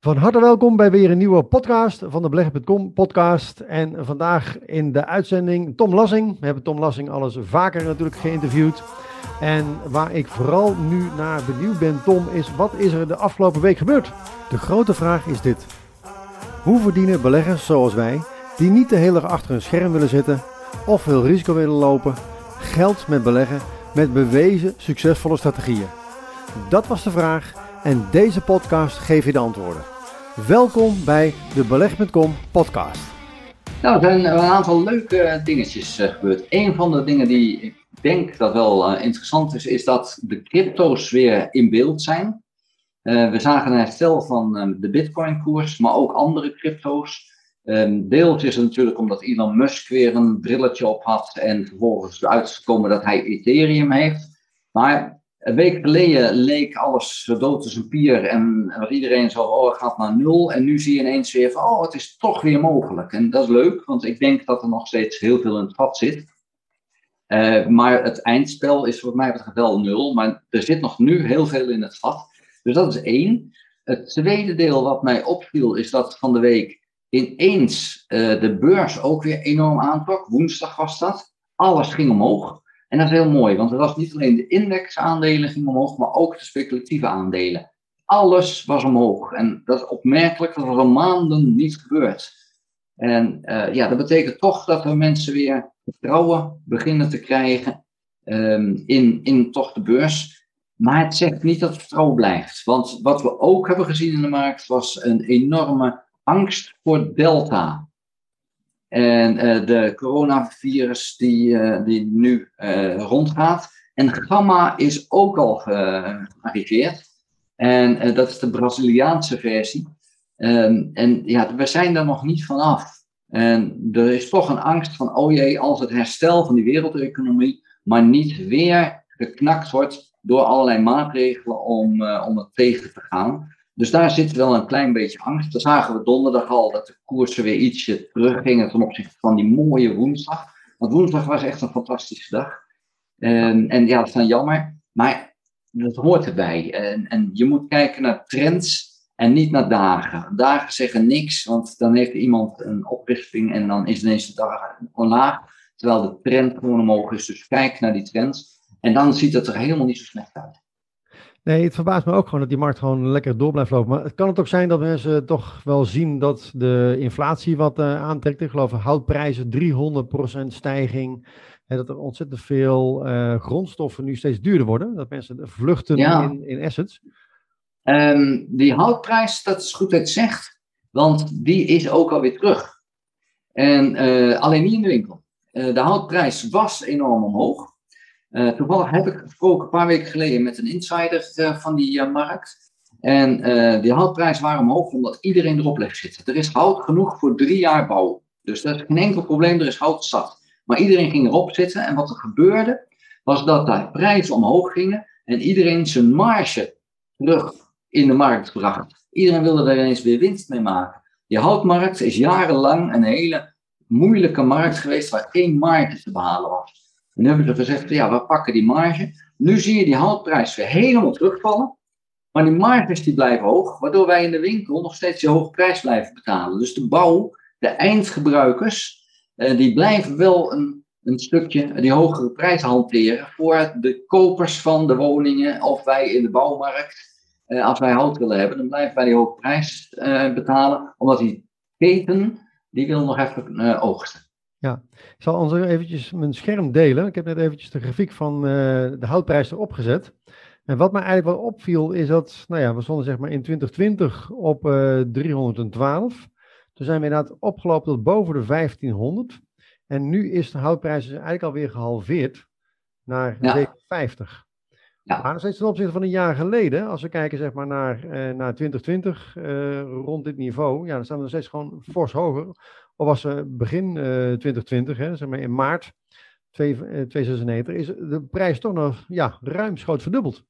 Van harte welkom bij weer een nieuwe podcast van de Beleggen.com podcast. En vandaag in de uitzending Tom Lassing. We hebben Tom Lassing alles vaker natuurlijk geïnterviewd. En waar ik vooral nu naar benieuwd ben, Tom, is wat is er de afgelopen week gebeurd? De grote vraag is dit. Hoe verdienen beleggers zoals wij, die niet de hele dag achter een scherm willen zitten of veel risico willen lopen, geld met beleggen met bewezen succesvolle strategieën? Dat was de vraag en deze podcast geeft je de antwoorden. Welkom bij de Beleg.com podcast. Nou, er zijn een aantal leuke dingetjes uh, gebeurd. Een van de dingen die ik denk dat wel uh, interessant is, is dat de crypto's weer in beeld zijn. Uh, we zagen een herstel van um, de Bitcoin-koers, maar ook andere crypto's. Um, deels is het natuurlijk omdat Elon Musk weer een brilletje op had en vervolgens gekomen dat hij Ethereum heeft. Maar een week geleden leek alles zo dood als een pier en iedereen zo, oh, gaat naar nul. En nu zie je ineens weer van, oh, het is toch weer mogelijk. En dat is leuk, want ik denk dat er nog steeds heel veel in het vat zit. Uh, maar het eindspel is voor mij wel nul, maar er zit nog nu heel veel in het vat. Dus dat is één. Het tweede deel wat mij opviel is dat van de week ineens uh, de beurs ook weer enorm aantrok. Woensdag was dat. Alles ging omhoog. En dat is heel mooi, want er was niet alleen de indexaandelen gingen omhoog, maar ook de speculatieve aandelen. Alles was omhoog. En dat is opmerkelijk, dat was al maanden niet gebeurd. En uh, ja, dat betekent toch dat we mensen weer vertrouwen beginnen te krijgen um, in, in toch de beurs. Maar het zegt niet dat het vertrouwen blijft. Want wat we ook hebben gezien in de markt was een enorme angst voor Delta. En uh, de coronavirus die, uh, die nu uh, rondgaat. En Gamma is ook al gearriveerd. En dat is de Braziliaanse versie. Um, en ja, we zijn er nog niet vanaf. En er is toch een angst van, oh jee, als het herstel van die wereldeconomie maar niet weer geknakt wordt door allerlei maatregelen om, om het tegen te gaan. Dus daar zit wel een klein beetje angst. Dat zagen we donderdag al, dat de koersen weer ietsje teruggingen ten opzichte van die mooie woensdag. Want woensdag was echt een fantastische dag. En, en ja, dat is dan jammer. Maar dat hoort erbij. En, en je moet kijken naar trends en niet naar dagen. Dagen zeggen niks, want dan heeft iemand een oprichting en dan is ineens de dag omlaag. Terwijl de trend gewoon omhoog is. Dus kijk naar die trends. En dan ziet het er helemaal niet zo slecht uit. Nee, het verbaast me ook gewoon dat die markt gewoon lekker door blijft lopen. Maar het kan het ook zijn dat mensen toch wel zien dat de inflatie wat uh, aantrekt. Ik geloof houtprijzen 300% stijging. En dat er ontzettend veel uh, grondstoffen nu steeds duurder worden. Dat mensen vluchten ja. in, in assets. Um, die houtprijs, dat is goed dat je het zegt. Want die is ook alweer terug. En uh, alleen niet in de winkel. de houtprijs was enorm omhoog. Uh, toevallig heb ik gesproken een paar weken geleden met een insider uh, van die uh, markt. En die houtprijs waren omhoog omdat iedereen erop ligt zitten. Er is hout genoeg voor drie jaar bouwen. Dus dat is geen enkel probleem, er is hout zat. Maar iedereen ging erop zitten en wat er gebeurde, was dat de prijzen omhoog gingen en iedereen zijn marge terug in de markt bracht. Iedereen wilde er ineens weer winst mee maken. Die houtmarkt is jarenlang een hele moeilijke markt geweest waar geen marge te behalen was. En nu hebben ze gezegd, ja, we pakken die marge. Nu zie je die houtprijs weer helemaal terugvallen. Maar die marges die blijven hoog, waardoor wij in de winkel nog steeds die hoge prijs blijven betalen. Dus de bouw, de eindgebruikers, eh, die blijven wel een, een stukje die hogere prijs hanteren voor de kopers van de woningen of wij in de bouwmarkt. Eh, als wij hout willen hebben, dan blijven wij die hoge prijs eh, betalen, omdat die keten, die wil nog even oogsten. Ja, ik zal ons eventjes mijn scherm delen. Ik heb net eventjes de grafiek van uh, de houtprijs erop gezet. En wat mij eigenlijk wel opviel is dat, nou ja, we stonden zeg maar in 2020 op uh, 312. Toen zijn we inderdaad opgelopen tot boven de 1500. En nu is de houtprijs dus eigenlijk alweer gehalveerd naar ja. 750. Ja. Maar nog steeds ten opzichte van een jaar geleden, als we kijken zeg maar naar, uh, naar 2020, uh, rond dit niveau, ja, dan staan we nog steeds gewoon fors hoger. Of was begin 2020, hè, zeg maar in maart 2096, is de prijs toch nog ja, ruimschoots verdubbeld.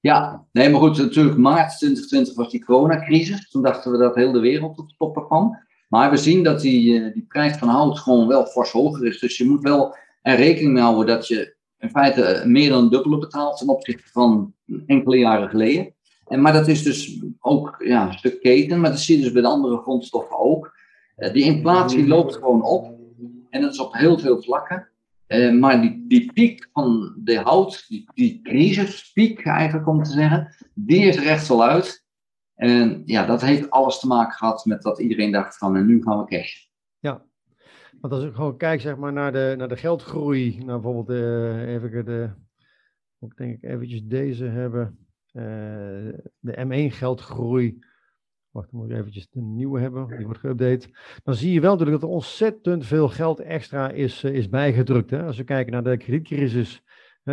Ja, nee, maar goed, natuurlijk maart 2020 was die coronacrisis. Toen dachten we dat heel de wereld op de toppen kwam. Maar we zien dat die, die prijs van hout gewoon wel fors hoger is. Dus je moet wel er rekening mee houden dat je in feite meer dan dubbele betaalt ten opzichte van enkele jaren geleden. En, maar dat is dus ook ja, een stuk keten, maar dat zie je dus bij de andere grondstoffen ook. Uh, die inflatie loopt gewoon op. En dat is op heel veel vlakken. Uh, maar die, die piek van de hout, die, die crisispiek eigenlijk om te zeggen, die is recht uit. En ja, dat heeft alles te maken gehad met dat iedereen dacht van en nu gaan we cash. Ja, want als ik gewoon kijk zeg maar, naar, de, naar de geldgroei, nou, bijvoorbeeld uh, even de, denk ik eventjes deze hebben, de M1 geldgroei. Wacht, dan moet ik eventjes de nieuwe hebben, die wordt geüpdate. Dan zie je wel dat er ontzettend veel geld extra is, uh, is bijgedrukt. Hè? Als we kijken naar de kredietcrisis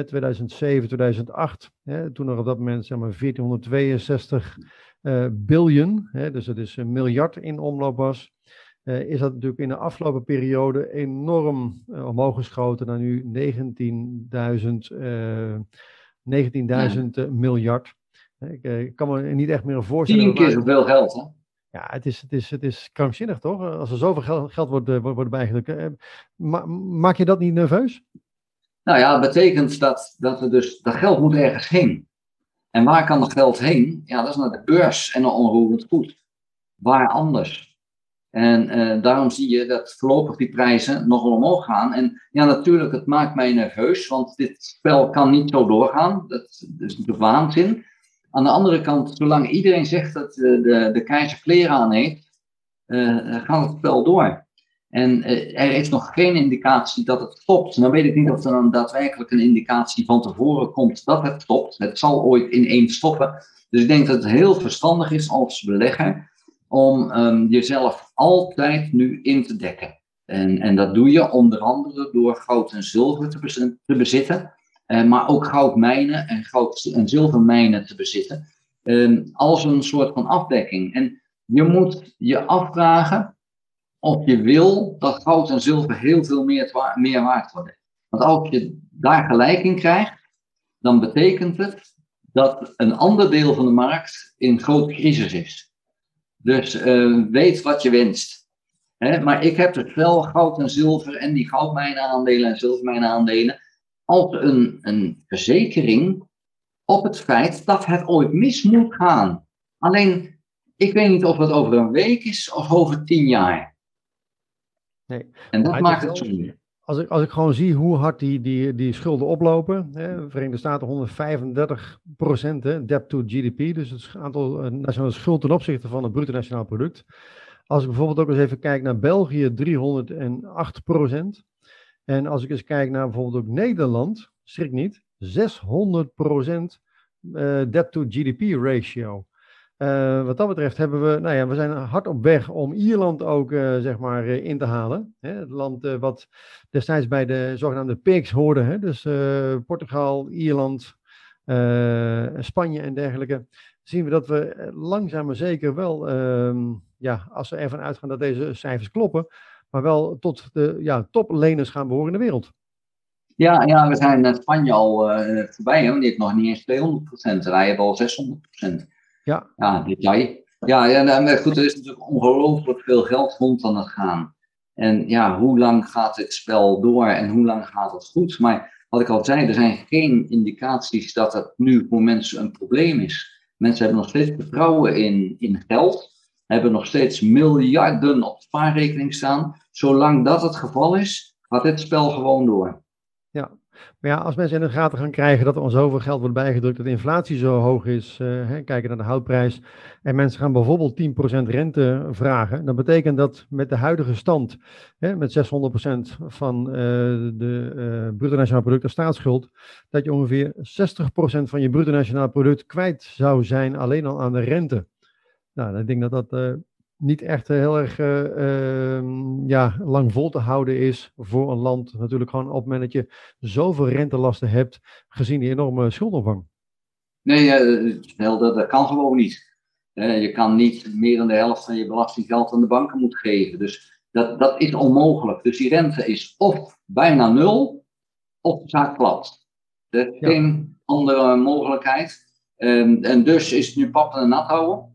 2007, 2008, hè, toen er op dat moment zeg maar 1462 uh, biljoen, hè, dus dat is een miljard in omloop was, uh, is dat natuurlijk in de afgelopen periode enorm uh, omhoog geschoten naar nu 19.000 19 ja. miljard. Ik, ik, kan me niet echt meer voorstellen. Tien keer zoveel geld, hè? Ja, het is, het, is, het is krankzinnig, toch? Als er zoveel geld, geld wordt, wordt, wordt bijgedrukt. Ma maak je dat niet nerveus? Nou ja, dat betekent dat, dat, we dus, dat geld moet ergens heen. En waar kan dat geld heen? Ja, dat is naar de beurs en naar onroerend goed. Waar anders? En uh, daarom zie je dat voorlopig die prijzen nogal omhoog gaan. En ja, natuurlijk, het maakt mij nerveus, want dit spel kan niet zo doorgaan. Dat, dat is natuurlijk waanzin. Aan de andere kant, zolang iedereen zegt dat de, de, de keizer kleren aan heeft, uh, gaat het spel door. En uh, er is nog geen indicatie dat het stopt. Dan weet ik niet of er dan daadwerkelijk een indicatie van tevoren komt dat het stopt. Het zal ooit ineens stoppen. Dus ik denk dat het heel verstandig is als belegger om um, jezelf altijd nu in te dekken. En, en dat doe je onder andere door goud en zilver te, bez te bezitten, maar ook goudmijnen en goud- en zilvermijnen te bezitten, um, als een soort van afdekking. En je moet je afvragen of je wil dat goud en zilver heel veel meer, meer waard worden. Want als je daar gelijk in krijgt, dan betekent het dat een ander deel van de markt in grote crisis is. Dus uh, weet wat je wenst. Hè? Maar ik heb dus wel goud en zilver en die goudmijnaandelen en zilvermijnaandelen als een, een verzekering op het feit dat het ooit mis moet gaan. Alleen, ik weet niet of het over een week is of over tien jaar. Nee. En dat maakt het zo als ik, als ik gewoon zie hoe hard die, die, die schulden oplopen, hè, Verenigde Staten 135 procent, debt to GDP, dus het aantal uh, nationale schuld ten opzichte van het bruto nationaal product. Als ik bijvoorbeeld ook eens even kijk naar België, 308 procent. En als ik eens kijk naar bijvoorbeeld ook Nederland, schrik niet, 600 procent uh, debt to GDP ratio. Uh, wat dat betreft hebben we, nou ja, we zijn hard op weg om Ierland ook uh, zeg maar in te halen. Hè? Het land wat destijds bij de zogenaamde PIGS hoorde. Hè? Dus Portugal, Ierland, Spanje en dergelijke. Zien we dat we langzaam maar zeker wel, ehm, ja, als we ervan uitgaan dat deze cijfers kloppen, maar wel tot de ja, topleners gaan behoren in de wereld. Ja, ja we zijn Spanje al voorbij, hè? want die heeft nog niet eens 200 procent. Wij hebben al 600 procent. Ja. Ja, detail. Ja, ja maar goed, er is natuurlijk ongelooflijk veel geld rond aan het gaan. En ja, hoe lang gaat dit spel door en hoe lang gaat het goed? Maar wat ik al zei, er zijn geen indicaties dat het nu voor mensen een probleem is. Mensen hebben nog steeds vertrouwen in, in geld, hebben nog steeds miljarden op spaarrekening staan. Zolang dat het geval is, gaat dit spel gewoon door. Ja, maar ja, als mensen in de gaten gaan krijgen dat er ons zoveel geld wordt bijgedrukt, dat de inflatie zo hoog is, uh, hè, kijken naar de houtprijs, en mensen gaan bijvoorbeeld 10% rente vragen, dan betekent dat met de huidige stand, hè, met 600% van uh, de uh, bruto nationaal product en staatsschuld, dat je ongeveer 60% van je bruto nationaal product kwijt zou zijn alleen al aan de rente. Nou, ik denk dat dat niet echt heel erg uh, uh, ja, lang vol te houden is voor een land. Natuurlijk gewoon op het moment dat je zoveel rentelasten hebt, gezien die enorme schuldomvang. Nee, dat, dat kan gewoon niet. je kan niet meer dan de helft van je belastinggeld aan de banken moeten geven. Dus dat, dat is onmogelijk. Dus die rente is of bijna nul, of de zaak plat. Er is ja. geen andere mogelijkheid. En, en dus is het nu pappen en nat houden.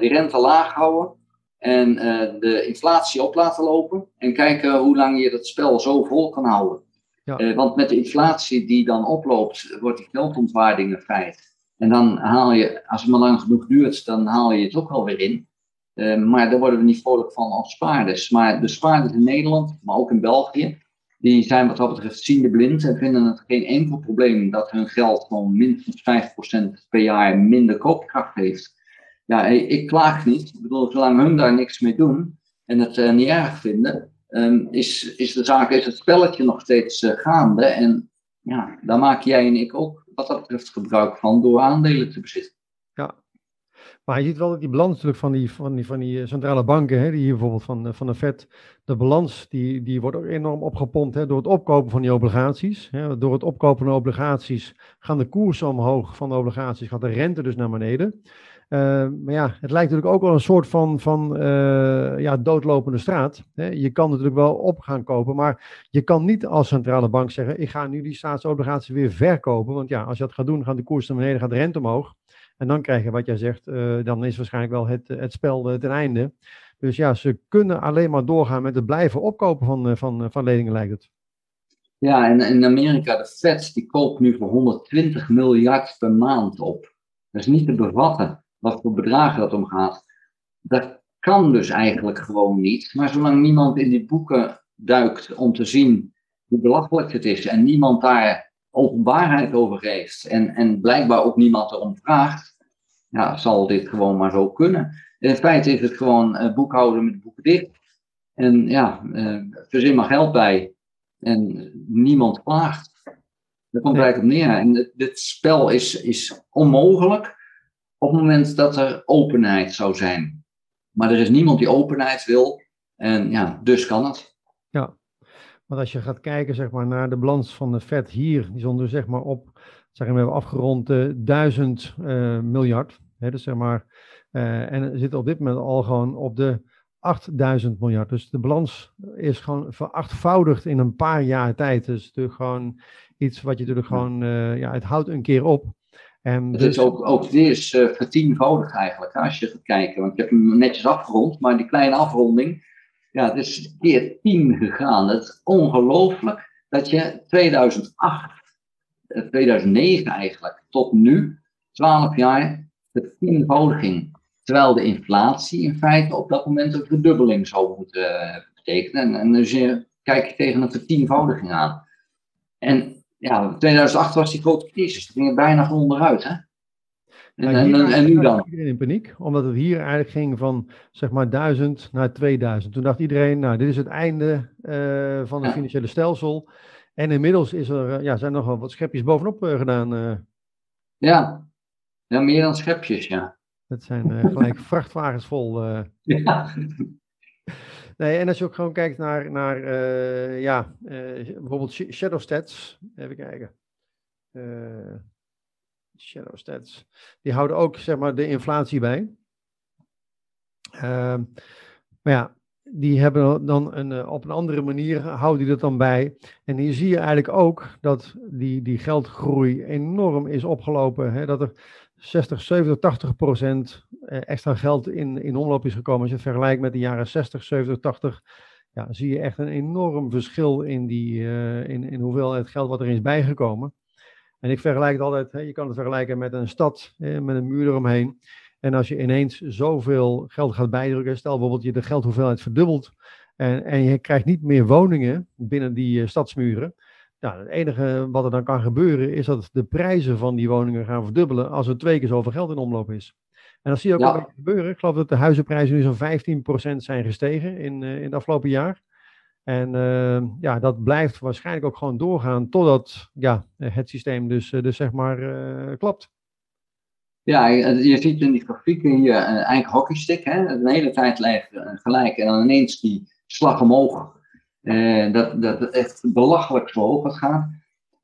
Die rente laag houden en uh, de inflatie op laten lopen en kijken hoe lang je dat spel zo vol kan houden. Ja. Uh, want met de inflatie die dan oploopt, wordt die geldontwaarding een feit. En dan haal je, als het maar lang genoeg duurt, dan haal je het ook wel weer in. Uh, maar daar worden we niet vrolijk van als spaarders. Maar de spaarders in Nederland, maar ook in België, die zijn wat dat betreft ziende blind en vinden het geen enkel probleem dat hun geld gewoon minstens 5% per jaar minder koopkracht heeft. Ja, ik klaag niet. Ik bedoel, zolang hun daar niks mee doen en het uh, niet erg vinden, um, is, is de zaak, is het spelletje nog steeds uh, gaande. En ja, daar maak jij en ik ook wat dat betreft gebruik van door aandelen te bezitten. Ja, maar je ziet wel dat die balans van die, van die, van die eh, centrale banken, hè, die hier bijvoorbeeld van, eh, van de Fed, de balans die, die wordt ook enorm opgepompt hè, door het opkopen van die obligaties. Hè. Door het opkopen van obligaties gaan de koersen omhoog van de obligaties, gaat de rente dus naar beneden. Uh, maar ja, het lijkt natuurlijk ook wel een soort van, van uh, ja, doodlopende straat. Hè. Je kan natuurlijk wel op gaan kopen, maar je kan niet als centrale bank zeggen: ik ga nu die staatsobligaties weer verkopen. Want ja, als je dat gaat doen, gaan de koersen naar beneden, gaat de rente omhoog. En dan krijg je wat jij zegt, uh, dan is waarschijnlijk wel het, het spel ten einde. Dus ja, ze kunnen alleen maar doorgaan met het blijven opkopen van, van, van leningen, lijkt het. Ja, en in Amerika, de Fed, die koopt nu voor 120 miljard per maand op. Dat is niet te bevatten wat voor bedragen dat om gaat. Dat kan dus eigenlijk gewoon niet. Maar zolang niemand in die boeken duikt om te zien hoe belachelijk het is en niemand daar openbaarheid over geeft en, en blijkbaar ook niemand erom vraagt, ja, zal dit gewoon maar zo kunnen. In feite is het gewoon uh, boekhouden met boeken dicht. En ja, uh, verzin maar geld bij. En niemand klaagt. Dat komt eigenlijk op neer. En dit spel is, is onmogelijk op het moment dat er openheid zou zijn. Maar er is niemand die openheid wil. En ja, dus kan het. Ja, want als je gaat kijken zeg maar, naar de balans van de Fed hier, die zonder zeg maar op, zeg maar, we hebben afgerond uh, 1000 uh, miljard. Hè, dus zeg maar, uh, en zit op dit moment al gewoon op de 8000 miljard. Dus de balans is gewoon verachtvoudigd in een paar jaar tijd. Dus natuurlijk gewoon iets wat je natuurlijk gewoon, ja, het houdt een keer op. En het dus... is ook, ook weer eens uh, vertienvoudigd eigenlijk, als je gaat kijken. Want ik heb hem netjes afgerond, maar die kleine afronding, ja, het is keer 10 gegaan. Het is ongelooflijk dat je 2008, 2009 eh, eigenlijk, tot nu, 12 jaar, vertienvoudiging. Terwijl de inflatie in feite op dat moment een verdubbeling zou moeten uh, betekenen. En, en dus je, kijk je tegen een vertienvoudiging aan. En ja, 2008 was die grote crisis. Toen ging het bijna van onderuit. Hè? En, en, en, nu dan? Iedereen in paniek, omdat het hier eigenlijk ging van zeg maar 1000 naar 2000. Toen dacht iedereen, nou, dit is het einde uh, van het financiële stelsel. En inmiddels is er, uh, ja, zijn er nog wel wat schepjes bovenop uh, gedaan. Ja. ja, meer dan schepjes, ja. Dat zijn gelijk vrachtwagens vol. ja. Nee, en als je ook gewoon kijkt naar, naar uh, ja, uh, bijvoorbeeld shadow stats. Even kijken. Uh, shadow stats. Die houden ook zeg maar, de inflatie bij. Ehm, maar ja, die hebben dan een, op een andere manier, houden die dat dan bij. En hier zie je eigenlijk ook dat die, die geldgroei enorm is opgelopen. Hè? Dat er 60, 70, 80 procent eh, extra geld in, in omloop is gekomen. Als je het vergelijkt met de jaren 60, 70, 80, ja, zie je echt een enorm verschil in, die, uh, in, in hoeveelheid geld wat er is bijgekomen. En ik vergelijk het altijd, hè, je kan het vergelijken met een stad hè, met een muur eromheen. En als je ineens zoveel geld gaat bijdrukken, stel bijvoorbeeld je de geldhoeveelheid verdubbelt en, en je krijgt niet meer woningen binnen die uh, stadsmuren, ja, het enige wat er dan kan gebeuren is dat de prijzen van die woningen gaan verdubbelen als er twee keer zoveel geld in omloop is. En dat zie je ook ja. gebeuren. Ik geloof dat de huizenprijzen nu zo'n 15% zijn gestegen in, uh, in het afgelopen jaar. En uh, ja, dat blijft waarschijnlijk ook gewoon doorgaan totdat ja, het systeem dus, dus zeg maar uh, klapt. Ja, je ziet in die grafieken hier een eigen hockeystick. Hè? De hele tijd lijkt gelijk en dan ineens die slag omhoog uh, dat, dat het echt belachelijk zo hoog gaat.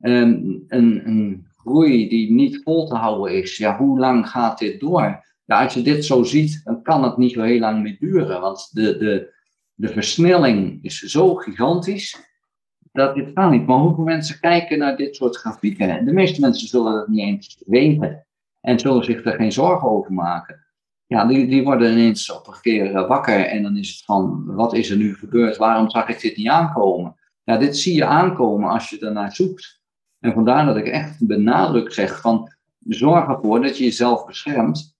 Um, een, een groei die niet vol te houden is, ja, hoe lang gaat dit door? Ja, als je dit zo ziet, dan kan het niet zo heel lang meer duren. Want de, de, de versnelling is zo gigantisch dat dit kan niet. Maar hoeveel mensen kijken naar dit soort grafieken? De meeste mensen zullen het niet eens weten en zullen zich er geen zorgen over maken ja, die, die worden ineens op een keer eh, wakker en dan is het van, wat is er nu gebeurd? Waarom zag ik dit niet aankomen? Ja, dit zie je aankomen als je ernaar zoekt. En vandaar dat ik echt benadrukt zeg van, zorg ervoor dat je jezelf beschermt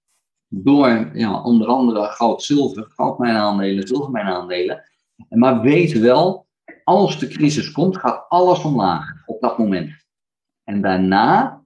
door ja, onder andere goud, zilver, goudmijnaandelen, zilvermijnaandelen. Maar weet wel, als de crisis komt, gaat alles omlaag op dat moment. En daarna,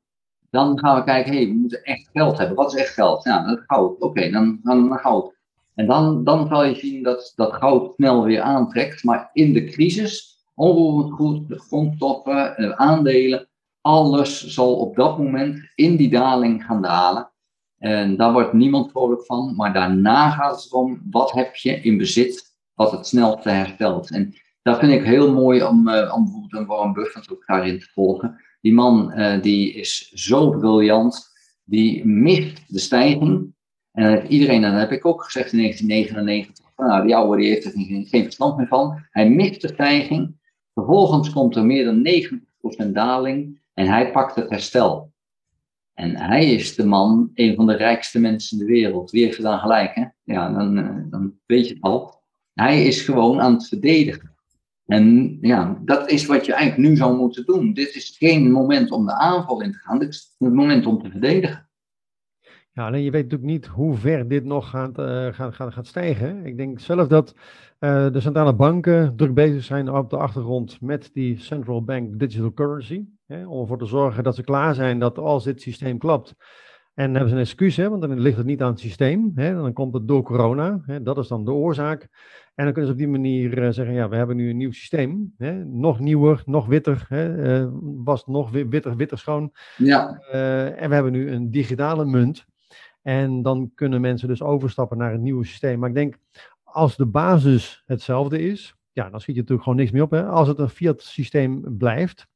dan gaan we kijken, hey, we moeten echt geld hebben. Wat is echt geld? Ja, dat goud. Oké, dan, dan, dan goud. En dan, dan zal je zien dat, dat goud snel weer aantrekt. Maar in de crisis, onroerend goed, de grondstoffen, de aandelen, alles zal op dat moment in die daling gaan dalen. En daar wordt niemand vrolijk van. Maar daarna gaat het erom, wat heb je in bezit wat het snelste herstelt. En dat vind ik heel mooi om, uh, om bijvoorbeeld een Warren Buffett ook daarin te volgen. Die man uh, die is zo briljant, die mist de stijging. En iedereen, en dat heb ik ook gezegd in 1999, nou, die oude die heeft er geen, geen verstand meer van. Hij mist de stijging. Vervolgens komt er meer dan 90% daling en hij pakt het herstel. En hij is de man, een van de rijkste mensen in de wereld. Wie heeft dan gelijk? Hè? Ja, dan, uh, dan weet je het al. Hij is gewoon aan het verdedigen. En ja, dat is wat je eigenlijk nu zou moeten doen. Dit is geen moment om de aanval in te gaan, dit is het moment om te verdedigen. Ja, alleen je weet natuurlijk niet hoe ver dit nog gaat, uh, gaat, gaat, gaat stijgen. Ik denk zelf dat uh, de centrale banken druk bezig zijn op de achtergrond met die central bank digital currency. Hè, om ervoor te zorgen dat ze klaar zijn dat als dit systeem klapt. En dan hebben ze een excuus, hè, want dan ligt het niet aan het systeem. Hè, dan komt het door corona. Hè, dat is dan de oorzaak. En dan kunnen ze op die manier uh, zeggen, ja, we hebben nu een nieuw systeem. Hè, nog nieuwer, nog witter. Hè, uh, was nog witter, witter schoon. Ja. Uh, en we hebben nu een digitale munt. En dan kunnen mensen dus overstappen naar het nieuwe systeem. Maar ik denk, als de basis hetzelfde is, ja, dan schiet je natuurlijk gewoon niks meer op. Hè. Als het een fiat systeem blijft,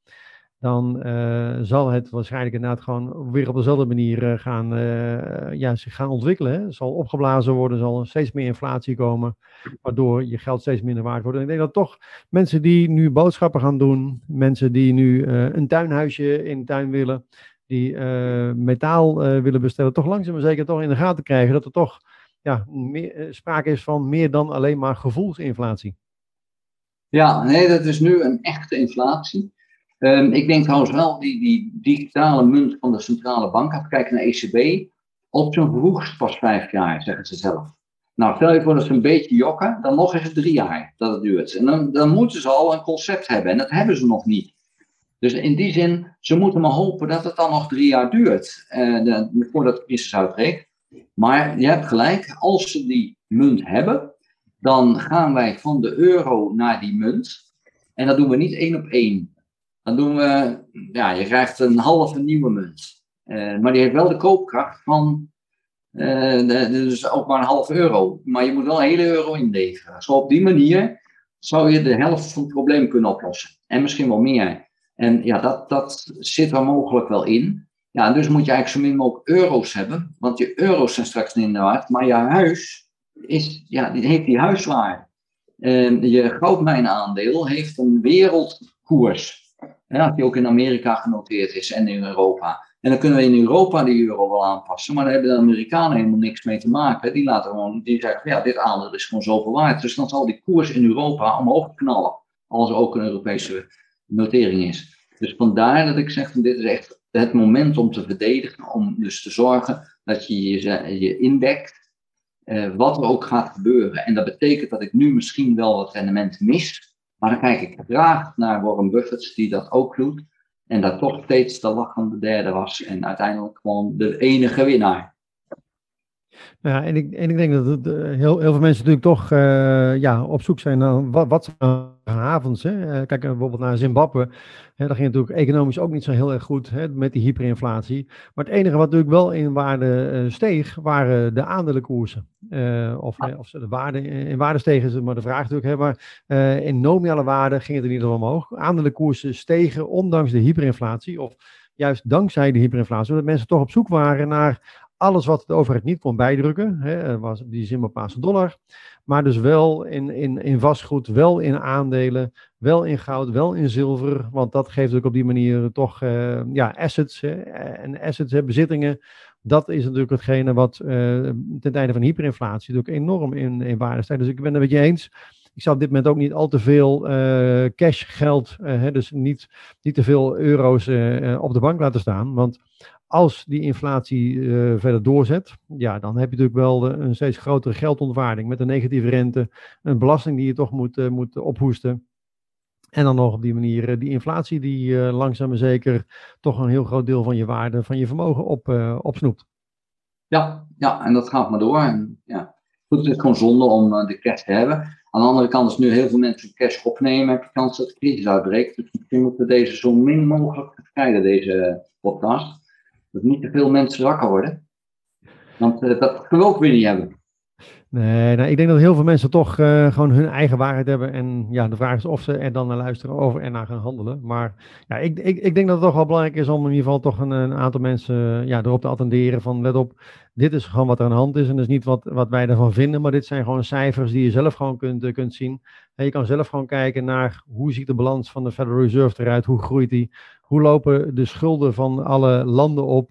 dan uh, zal het waarschijnlijk inderdaad gewoon weer op dezelfde manier uh, gaan, uh, ja, zich gaan ontwikkelen. Hè. Zal opgeblazen worden, zal steeds meer inflatie komen, waardoor je geld steeds minder waard wordt. En ik denk dat toch mensen die nu boodschappen gaan doen, mensen die nu een tuinhuisje in de tuin willen, die metaal willen bestellen, toch langzaam maar zeker toch in de gaten krijgen dat er toch ja, meer, sprake is van meer dan alleen maar gevoelsinflatie. Ja, nee, dat is nu een echte inflatie. Um, ik denk trouwens wel, die, die digitale munt van de centrale bank, als kijken naar ECB, op zijn vroegst pas vijf jaar, zeggen ze zelf. Nou, stel je voor dat ze een beetje jokken, dan nog is het drie jaar dat het duurt. En dan, dan moeten ze al een concept hebben, en dat hebben ze nog niet. Dus in die zin, ze moeten maar hopen dat het dan nog drie jaar duurt, de, voordat de crisis uitbreekt. Maar je hebt gelijk, als ze die munt hebben, dan gaan wij van de euro naar die munt. En dat doen we niet één op één. Dan doen we, ja, je krijgt een halve nieuwe munt. Uh, maar die heeft wel de koopkracht van, de, dus ook maar een half euro. Maar je moet wel een hele euro inleveren. Zo op die manier zou je de helft van het probleem kunnen oplossen. En misschien wel meer. En ja, dat, dat zit er mogelijk wel in. Ja, dus moet je eigenlijk zo min mogelijk euro's hebben. Want je euro's zijn straks niet de waard. Maar je huis is, ja, die heeft die huiswaarde. Uh, je goudmijnaandeel heeft een wereldkoers. Ja, die ook in Amerika genoteerd is en in Europa. En dan kunnen we in Europa die euro wel aanpassen, maar daar hebben de Amerikanen helemaal niks mee te maken. Die laten gewoon, die zeggen, ja, dit aandeel is gewoon zoveel waard. Dus dan zal die koers in Europa omhoog knallen, als er ook een Europese notering is. Dus vandaar dat ik zeg, dit is echt het moment om te verdedigen, om dus te zorgen dat je je, je indekt, eh, wat er ook gaat gebeuren. En dat betekent dat ik nu misschien wel wat rendement mis, maar dan kijk ik graag naar Warren Buffett, die dat ook doet. En dat toch steeds de lachende derde was. En uiteindelijk gewoon de enige winnaar. Ja, en ik, en ik denk dat uh, heel, heel veel mensen natuurlijk toch uh, ja, op zoek zijn naar wat, wat zijn havens. Hè? Uh, kijk bijvoorbeeld naar Zimbabwe. Hè, daar ging natuurlijk economisch ook niet zo heel erg goed hè, met die hyperinflatie. Maar het enige wat natuurlijk wel in waarde steeg, waren de aandelenkoersen. Of, ah. of ze de waarde, in waarde stegen ze, maar de vraag natuurlijk. Hè, maar in nominale waarde ging het in ieder geval omhoog. Aandelenkoersen stegen ondanks de hyperinflatie. Of juist dankzij de hyperinflatie. Omdat mensen toch op zoek waren naar alles wat de overheid niet kon bijdrukken, hè, was die Zimbabweanse dollar, maar dus wel in, in, in vastgoed, wel in aandelen, wel in goud, wel in zilver, want dat geeft ook op die manier toch uh, ja, assets hè, en assets, hè, bezittingen. Dat is natuurlijk hetgene wat uh, ten tijde van hyperinflatie ook enorm in, in waarde stijgt. Dus ik ben het met je eens. Ik zou op dit moment ook niet al te veel uh, cash geld, dus niet, niet te veel euro's op de bank laten staan. Want als die inflatie verder doorzet, ja, dan heb je natuurlijk wel een steeds grotere geldontwaarding met een negatieve rente, een belasting die je toch moet, moet ophoesten. En dan nog op die manier die inflatie die langzaam maar zeker toch een heel groot deel van je waarde, van je vermogen op, opsnoept. Ja, ja, en dat gaat maar door. En, ja. Goed, het is gewoon zonde om de cash te hebben. Aan de andere kant, als nu heel veel mensen cash opnemen, heb je kans dat de crisis uitbreekt. Dus misschien moeten we deze zo min mogelijk verkrijgen, deze podcast. Dat niet te veel mensen wakker worden. Want uh, dat we ook weer niet hebben. Nee, nou, ik denk dat heel veel mensen toch uh, gewoon hun eigen waarheid hebben. En ja, de vraag is of ze er dan naar luisteren over en naar gaan handelen. Maar ja, ik, ik, ik denk dat het toch wel belangrijk is om in ieder geval toch een, een aantal mensen ja, erop te attenderen van let op, dit is gewoon wat er aan de hand is. En dat is niet wat, wat wij ervan vinden, maar dit zijn gewoon cijfers die je zelf gewoon kunt, uh, kunt zien. En je kan zelf gewoon kijken naar hoe ziet de balans van de Federal Reserve eruit, hoe groeit die, hoe lopen de schulden van alle landen op,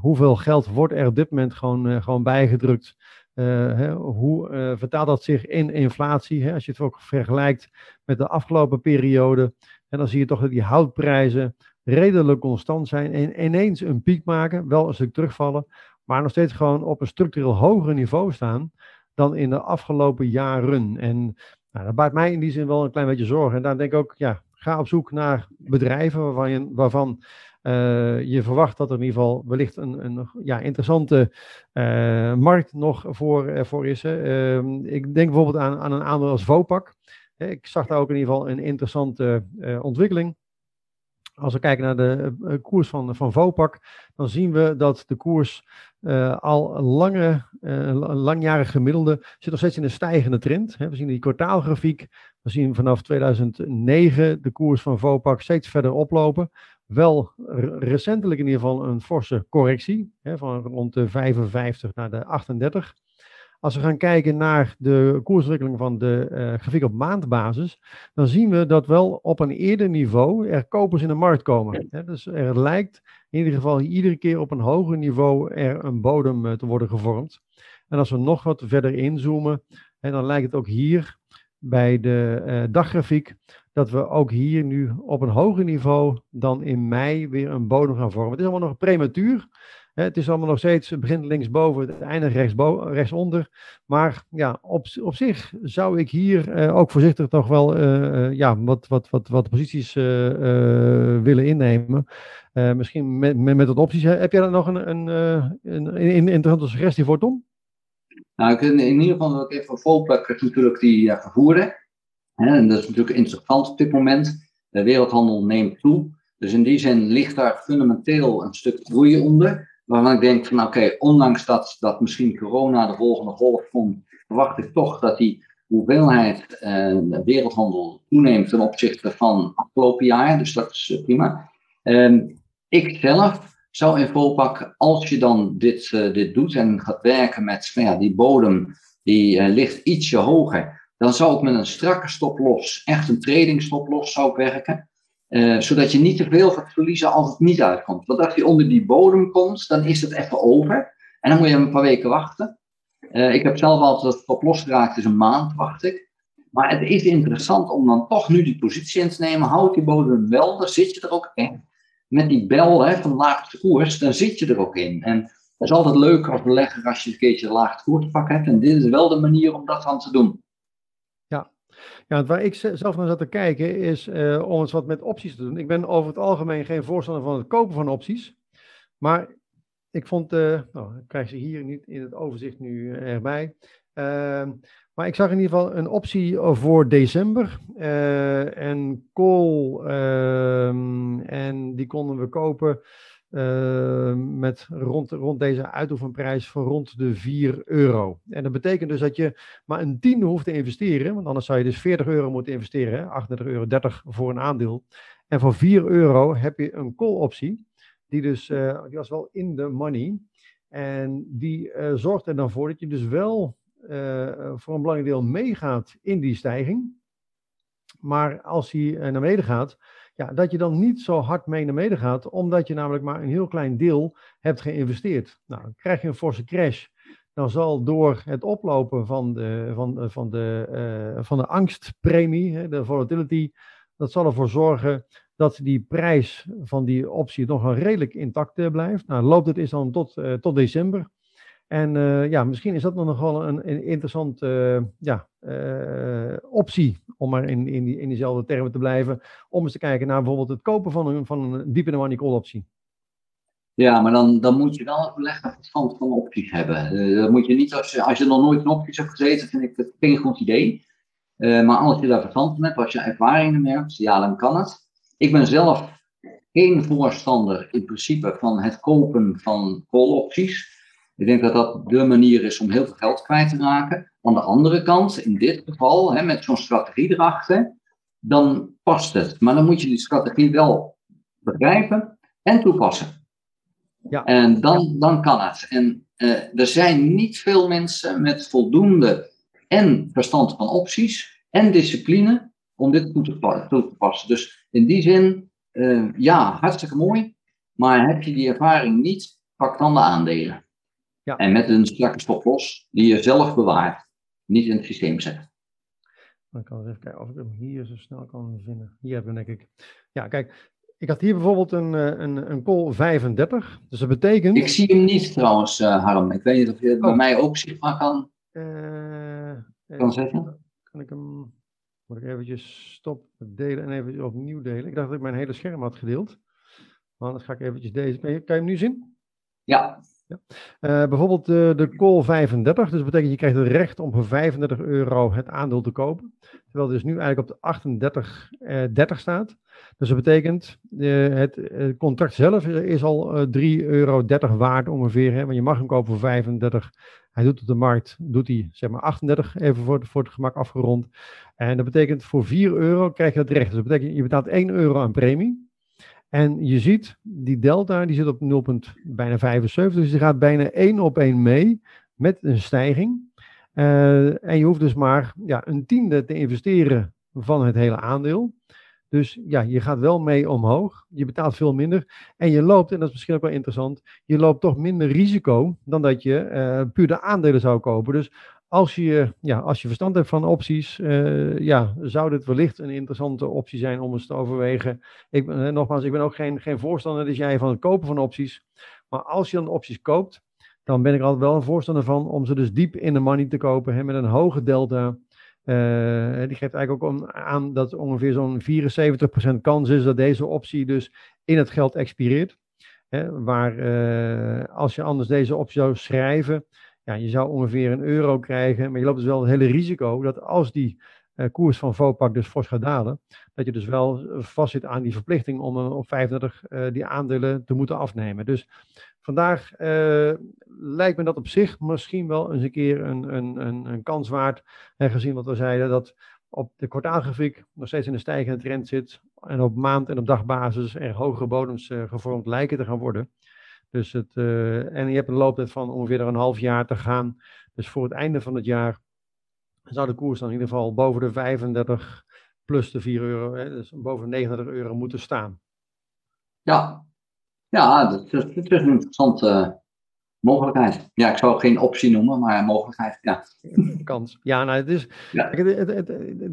hoeveel geld wordt er op dit moment gewoon, gewoon bijgedrukt. Hè, hoe vertaalt dat zich in inflatie? Hè? Als je het ook vergelijkt met de afgelopen periode, en dan zie je toch dat die houtprijzen redelijk constant zijn en ineens een piek maken, wel een stuk terugvallen, maar nog steeds gewoon op een structureel hoger niveau staan dan in de afgelopen jaren. En nou, dat baart mij in die zin wel een klein beetje zorgen. En daar denk ik ook, ja, ga op zoek naar bedrijven waarvan waarvan, uh, je verwacht dat er in ieder geval wellicht een, een ja, interessante uh, markt nog voor, uh, voor is. Uh, ik denk bijvoorbeeld aan, aan een aandeel als Vopak. Ik zag daar ook in ieder geval een interessante ontwikkeling. Als we kijken naar de koers van, van Vopak, dan zien we dat de koers al lange, uh, langjarig gemiddelde zit nog steeds in een stijgende trend. We zien die kwartaalgrafiek. We zien vanaf 2009 de koers van Vopak steeds verder oplopen. Wel recentelijk in ieder geval een forse correctie. Hè, van rond de 55 naar de 38. Als we gaan kijken naar de koersontwikkeling van de uh, grafiek op maandbasis, dan zien we dat wel op een eerder niveau er kopers in de markt komen. Hè, dus er lijkt in ieder geval iedere keer op een hoger niveau er een bodem uh, te worden gevormd. En als we nog wat verder inzoomen, hè, dan lijkt het ook hier bij de uh, daggrafiek dat we ook hier nu op een hoger niveau dan in mei weer een bodem gaan vormen. Het is allemaal nog prematuur. Het is allemaal nog steeds, het begint linksboven, het eindigt rechtsonder. Maar ja, op, op zich zou ik hier uh, ook voorzichtig toch wel uh, ja, wat, wat, wat, wat posities uh, willen innemen. misschien met, met, met wat opties. Heb jij daar nog een, een, een, een interessante suggestie voor, Tom? Nou, ik, in, ieder geval wil ik even Volplek natuurlijk die vervoeren. En dat is natuurlijk interessant op dit moment. De wereldhandel neemt toe. Dus in die zin ligt daar fundamenteel een stuk groei onder waarvan ik denk van oké, ondanks dat, dat misschien corona de volgende golf komt, verwacht ik toch dat die hoeveelheid uh, wereldhandel toeneemt ten opzichte van afgelopen jaar. Dus dat is uh, prima. Uh, ik zelf zou in Volpak, als je dan dit, uh, dit doet en gaat werken met nou ja, die bodem, die ligt ietsje hoger, dan zou ik met een strakke stoplos, echt een trading stoplos zou werken. Uh, zodat je niet te veel gaat verliezen als het niet uitkomt. Want als je onder die bodem komt, dan is het even over. En dan moet je een paar weken wachten. Uh, ik heb zelf altijd het op losgeraakt, dus een maand wacht ik. Maar het is interessant om dan toch nu die positie in te nemen. Houd die bodem wel, dan zit je er ook in. Met die bel hè, van laagste koers, dan zit je er ook in. En dat is altijd leuk als belegger als je een keertje laagste koers pak hebt. En dit is wel de manier om dat dan te doen. Ja, waar ik zelf naar zat te kijken is uh, om eens wat met opties te doen. Ik ben over het algemeen geen voorstander van het kopen van opties. Maar ik vond, uh, nou, ik krijg ze hier niet in het overzicht nu uh, erbij. Ehm, maar ik zag in ieder geval een optie voor december. en call, ehm, en die konden we kopen uh, met rond, rond deze uitoefenprijs van rond de 4 euro. En dat betekent dus dat je maar een tiende hoeft te investeren, want anders zou je dus 40 euro moeten investeren, 38,30 euro voor een aandeel. En voor 4 euro heb je een call optie, die dus, uh, die was wel in de money. En die uh, zorgt er dan voor dat je dus wel voor een belangrijk deel meegaat in die stijging. Maar als hij naar beneden gaat, ja, dat je dan niet zo hard mee naar beneden gaat, omdat je namelijk maar een heel klein deel hebt geïnvesteerd. Nou, dan krijg je een forse crash. Dan zal door het oplopen van de, van, van de, uh, van de angstpremie, de volatility, dat zal ervoor zorgen dat die prijs van die optie nog wel redelijk intact blijft. Nou, loopt het is dan tot, tot december. En ja, misschien is dat nog wel een, een interessante ja, optie, om maar in, in, die, in diezelfde termen te blijven, om eens te kijken naar bijvoorbeeld het kopen van een, van een the money call optie. Ja, maar dan, dan moet je wel een belegger verstand van opties hebben. Dat moet je niet, als je, als je nog nooit in opties hebt gezeten, vind ik dat geen goed idee. Maar als je daar verstand van hebt, als je ervaringen hebt, ja, dan kan het. Ik ben zelf geen voorstander in principe van het kopen van call-opties. Ik denk dat dat de manier is om heel veel geld kwijt te raken. Aan de andere kant, in dit geval, hè, met zo'n strategie erachter, dan past het. Maar dan moet je die strategie wel begrijpen en toepassen. Ja. En dan, dan kan het. En uh, er zijn niet veel mensen met voldoende en verstand van opties en discipline om dit toe te, toe te passen. Dus in die zin, uh, ja, hartstikke mooi. Maar heb je die ervaring niet, pak dan de aandelen. Ja. En met een strakke stoploss die je zelf bewaart, niet in het systeem zet. Dan kan ik even kijken of ik hem hier zo snel kan vinden. Hier hebben we denk ik. Ja, kijk, ik had hier bijvoorbeeld een, eh, een, een call 35. Dus dat betekent. Ik zie hem niet trouwens, uh, Harm. Ik weet niet of je het bij oh. mij ook zichtbaar kan, uh, kan zetten. Kan ik hem. Moet ik eventjes stoppen delen en even opnieuw delen? Ik dacht dat ik mijn hele scherm had gedeeld. Maar dan ga ik eventjes deze. Kan je, kan je hem nu zien? Ja. Ja. Uh, bijvoorbeeld de, de call 35, dus dat betekent je krijgt het recht om voor 35 euro het aandeel te kopen. Terwijl het dus nu eigenlijk op de 38, uh, 30 staat. Dus dat betekent, uh, het, contract zelf is al 3,30 euro waard ongeveer. Hè, want je mag hem kopen voor 35. Hij doet op de markt, doet hij zeg maar 38, even voor, voor het gemak afgerond. En dat betekent voor 4 euro krijg je het recht. Dus dat betekent, je betaalt 1 euro aan premie. En je ziet, die delta die zit op 0, bijna 75, dus die gaat bijna één op één mee met een stijging. Uh, en je hoeft dus maar ja, een tiende te investeren van het hele aandeel. Dus ja, je gaat wel mee omhoog. Je betaalt veel minder. En je loopt, en dat is misschien ook wel interessant, je loopt toch minder risico dan dat je uh, puur de aandelen zou kopen. Dus als je, ja, als je verstand hebt van opties, uh, ja, zou dit wellicht een interessante optie zijn om eens te overwegen. Ik ben, nogmaals, ik ben ook geen, geen voorstander, dus jij, van het kopen van opties. Maar als je dan opties koopt, dan ben ik altijd wel een voorstander van om ze dus diep in de money te kopen, hè, met een hoge delta. Uh, die geeft eigenlijk ook aan dat ongeveer zo'n 74% kans is dat deze optie dus in het geld expireert. Hè, waar als je anders deze optie zou schrijven, ja, je zou ongeveer een euro krijgen, maar je loopt dus wel het hele risico dat als die uh, koers van Vopak dus fors gaat dalen, dat je dus wel vastzit aan die verplichting om uh, op 35 uh, die aandelen te moeten afnemen. Dus vandaag eh, lijkt me dat op zich misschien wel eens een keer een, een, een, een kans waard, en gezien wat we zeiden, dat op de kwartaalgrafiek nog steeds in een stijgende trend zit en op maand- en op dagbasis er hogere bodems gevormd lijken te gaan worden. Dus het, uh, en je hebt een looptijd van ongeveer een half jaar te gaan. Dus voor het einde van het jaar zou de koers dan in ieder geval boven de 35 plus de 4 euro, hè, dus boven de 39 euro moeten staan. Ja, ja dat, is, dat is een interessante mogelijkheid. Ja, ik zou geen optie noemen, maar mogelijkheid, ja. Kans. Ja, nou, het is, ja. het, het,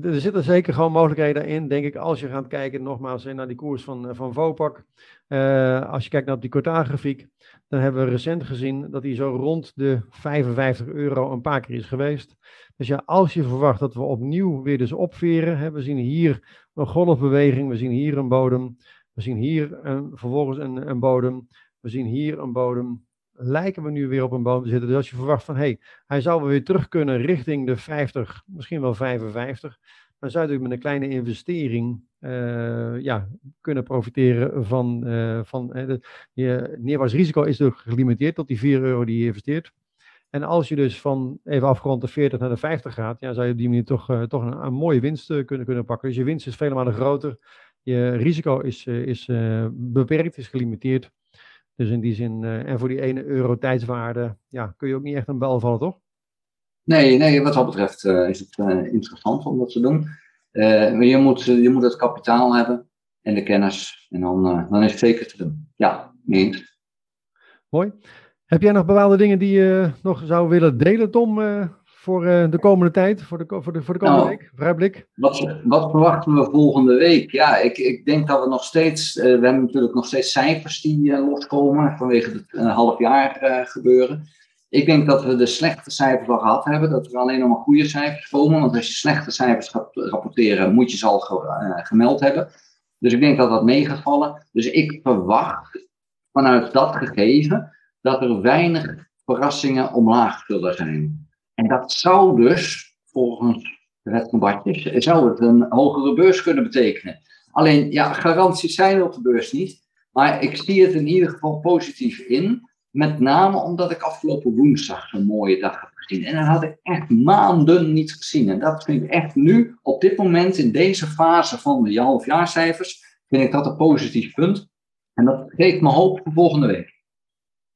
er zitten zeker gewoon mogelijkheden in, denk ik, als je gaat kijken nogmaals naar die koers van, van Vopak. Uh, als je kijkt naar die kwartaalgrafiek, dan hebben we recent gezien dat die zo rond de 55 euro een paar keer is geweest. Dus ja, als je verwacht dat we opnieuw weer dus opveren, hè, we zien hier een golfbeweging, we zien hier een bodem, we zien hier een, vervolgens een, een bodem, we zien hier een bodem, lijken we nu weer op een bodem te zitten. Dus als je verwacht van, hé, hey, hij zou weer terug kunnen richting de 50, misschien wel 55, dan zou je met een kleine investering uh, ja, kunnen profiteren van, uh, van uh, je neerwaarts risico is natuurlijk gelimiteerd tot die 4 euro die je investeert. En als je dus van even afgerond de 40 naar de 50 gaat, ja, zou je op die manier toch, toch een, een, mooie winst kunnen, kunnen pakken. Dus je winst is vele malen groter. Je risico is, is beperkt, is gelimiteerd. Dus in die zin, en voor die 1 euro tijdswaarde, ja, kun je ook niet echt een bel vallen, toch? Nee, nee, wat dat betreft is het interessant om dat te doen. Maar je moet, je moet het kapitaal hebben en de kennis. En dan, dan is het zeker te doen. Ja, eens. Mooi. Heb jij nog bepaalde dingen die je nog zou willen delen, Tom, voor uh, de komende tijd, voor de, voor de, voor de komende Nou, week? Vooruitblik? Wat, wat verwachten we volgende week? Ja, ik, ik denk dat we nog steeds, eh, we hebben natuurlijk nog steeds cijfers die eh, loskomen vanwege het uh, halfjaar eh, gebeuren. Ik denk dat we de slechte cijfers al gehad hebben, dat er alleen nog maar goede cijfers komen. Want als je slechte cijfers gaat rapporteren, moet je ze al ge- eh, gemeld hebben. Dus ik denk dat dat mee gaat vallen. Dus ik verwacht vanuit dat gegeven dat er weinig verrassingen omlaag zullen zijn. Dat zou dus, volgens van Bartjes, zou het een hogere beurs kunnen betekenen. Alleen, ja, garanties zijn op de beurs niet. Maar ik zie het in ieder geval positief in. Met name omdat ik afgelopen woensdag zo'n mooie dag heb gezien. En dat had ik echt maanden niet gezien. En dat vind ik echt nu, op dit moment, in deze fase van de halfjaarcijfers, vind ik dat een positief punt. En dat geeft me hoop voor volgende week.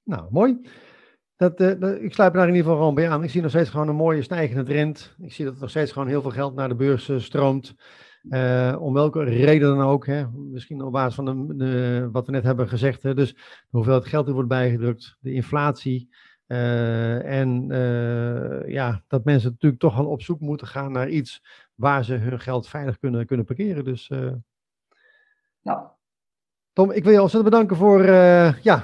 Nou, mooi. Dat, eh, dat- ik sluit me daar in ieder geval gewoon bij aan. Ik zie nog steeds gewoon een mooie stijgende trend. Ik zie dat er nog steeds gewoon heel veel geld naar de beurs eh, stroomt. Eh, om welke reden dan ook. Hè. Misschien op basis van de, de- wat we net hebben gezegd. Hè. Dus de hoeveelheid geld die wordt bijgedrukt, de inflatie. en ja, dat mensen natuurlijk toch wel op zoek moeten gaan naar iets waar ze hun geld veilig kunnen, kunnen parkeren. Dus Ja, Tom, ik wil je ontzettend bedanken voor ja,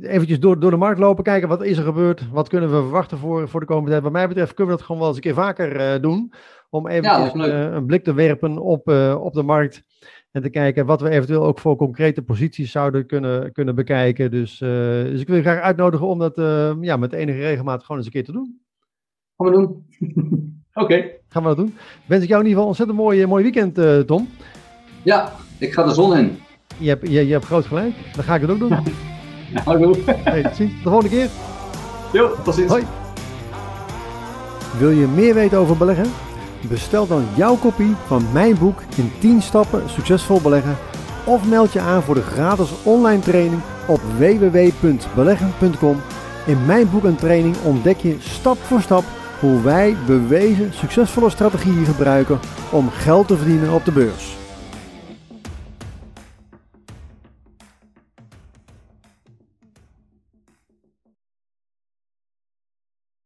eventjes door, door de markt lopen, kijken wat is er gebeurd, wat kunnen we verwachten voor, voor de komende tijd. Wat mij betreft kunnen we dat gewoon wel eens een keer vaker eh, doen, om Ja, leuk. eh, een blik te werpen op, eh, op de markt en te kijken wat we eventueel ook voor concrete posities zouden kunnen, kunnen bekijken. Dus, eh, dus ik wil je graag uitnodigen om dat eh, ja, met enige regelmaat gewoon eens een keer te doen. gaan we doen. Oké. Gaan we dat doen. Wens ik jou in ieder geval een ontzettend mooi, mooi weekend, eh, Tom. Ja, ik ga de zon in. Je hebt, je, je hebt groot gelijk, dan ga ik het ook doen. Hallo. Hey, tot ziens. De volgende keer. Jo, tot ziens. Hoi. Wil je meer weten over beleggen? Bestel dan jouw kopie van mijn boek in 10 stappen succesvol beleggen of meld je aan voor de gratis online training op www.beleggen.com. In mijn boek en training ontdek je stap voor stap hoe wij bewezen succesvolle strategieën gebruiken om geld te verdienen op de beurs.